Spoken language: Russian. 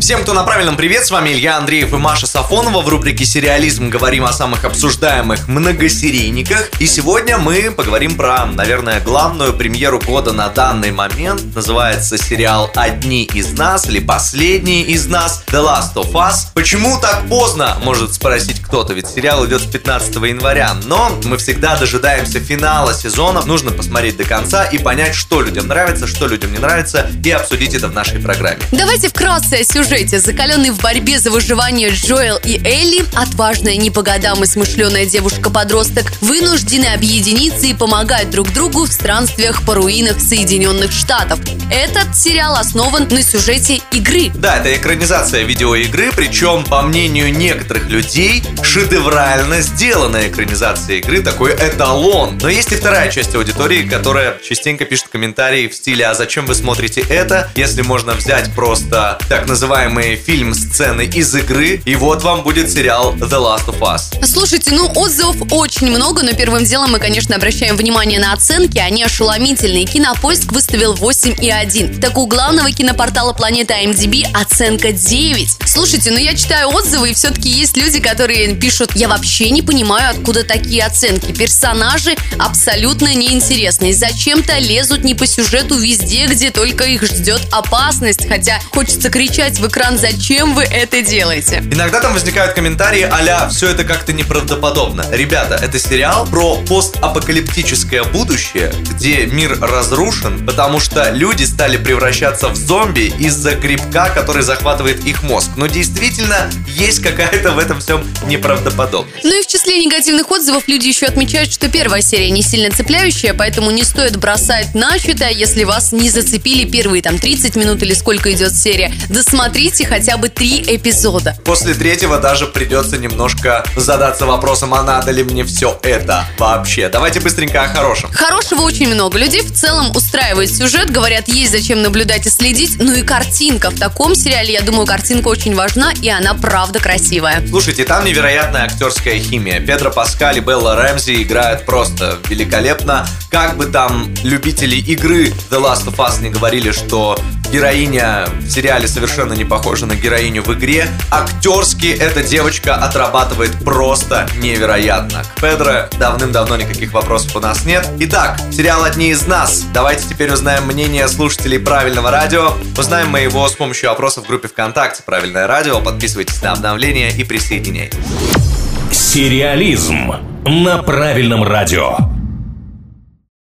Всем, кто на правильном привет, с вами Илья Андреев и Маша Сафонова. В рубрике «Сериализм» говорим о самых обсуждаемых многосерийниках. И сегодня мы поговорим про, наверное, главную премьеру года на данный момент. Называется сериал «Одни из нас» или «Последние из нас» The Last of Us. Почему так поздно, может спросить кто-то, ведь сериал идет с 15 января. Но мы всегда дожидаемся финала сезона. Нужно посмотреть до конца и понять, что людям нравится, что людям не нравится, и обсудить это в нашей программе. Давайте вкратце сюжет сюжете закаленный в борьбе за выживание Джоэл и Элли, отважная не по годам и смышленая девушка-подросток, вынуждены объединиться и помогать друг другу в странствиях по руинах Соединенных Штатов. Этот сериал основан на сюжете игры. Да, это экранизация видеоигры, причем, по мнению некоторых людей, шедеврально сделанная экранизация игры, такой эталон. Но есть и вторая часть аудитории, которая частенько пишет комментарии в стиле «А зачем вы смотрите это, если можно взять просто так называемый называемые фильм-сцены из игры, и вот вам будет сериал The Last of Us. Слушайте, ну отзывов очень много, но первым делом мы, конечно, обращаем внимание на оценки, они ошеломительные. Кинопоиск выставил 8,1. Так у главного кинопортала планеты IMDb оценка 9. Слушайте, ну я читаю отзывы, и все-таки есть люди, которые пишут, я вообще не понимаю, откуда такие оценки. Персонажи абсолютно неинтересные. Зачем-то лезут не по сюжету везде, где только их ждет опасность. Хотя хочется кричать в экран, зачем вы это делаете? Иногда там возникают комментарии а все это как-то неправдоподобно. Ребята, это сериал про постапокалиптическое будущее, где мир разрушен, потому что люди стали превращаться в зомби из-за грибка, который захватывает их мозг. Но действительно, есть какая-то в этом всем неправдоподобность. Ну и в числе негативных отзывов люди еще отмечают, что первая серия не сильно цепляющая, поэтому не стоит бросать начатое, если вас не зацепили первые там 30 минут или сколько идет серия. Досмотрите посмотрите хотя бы три эпизода. После третьего даже придется немножко задаться вопросом, а надо ли мне все это вообще. Давайте быстренько о хорошем. Хорошего очень много. Людей в целом устраивает сюжет, говорят, есть зачем наблюдать и следить. Ну и картинка. В таком сериале, я думаю, картинка очень важна, и она правда красивая. Слушайте, там невероятная актерская химия. Педро Паскаль и Белла Рэмзи играют просто великолепно. Как бы там любители игры The Last of Us не говорили, что героиня в сериале совершенно не похожа на героиню в игре. Актерски эта девочка отрабатывает просто невероятно. К Педро давным-давно никаких вопросов у нас нет. Итак, сериал «Одни из нас». Давайте теперь узнаем мнение слушателей правильного радио. Узнаем мы его с помощью опроса в группе ВКонтакте «Правильное радио». Подписывайтесь на обновления и присоединяйтесь. Сериализм на правильном радио.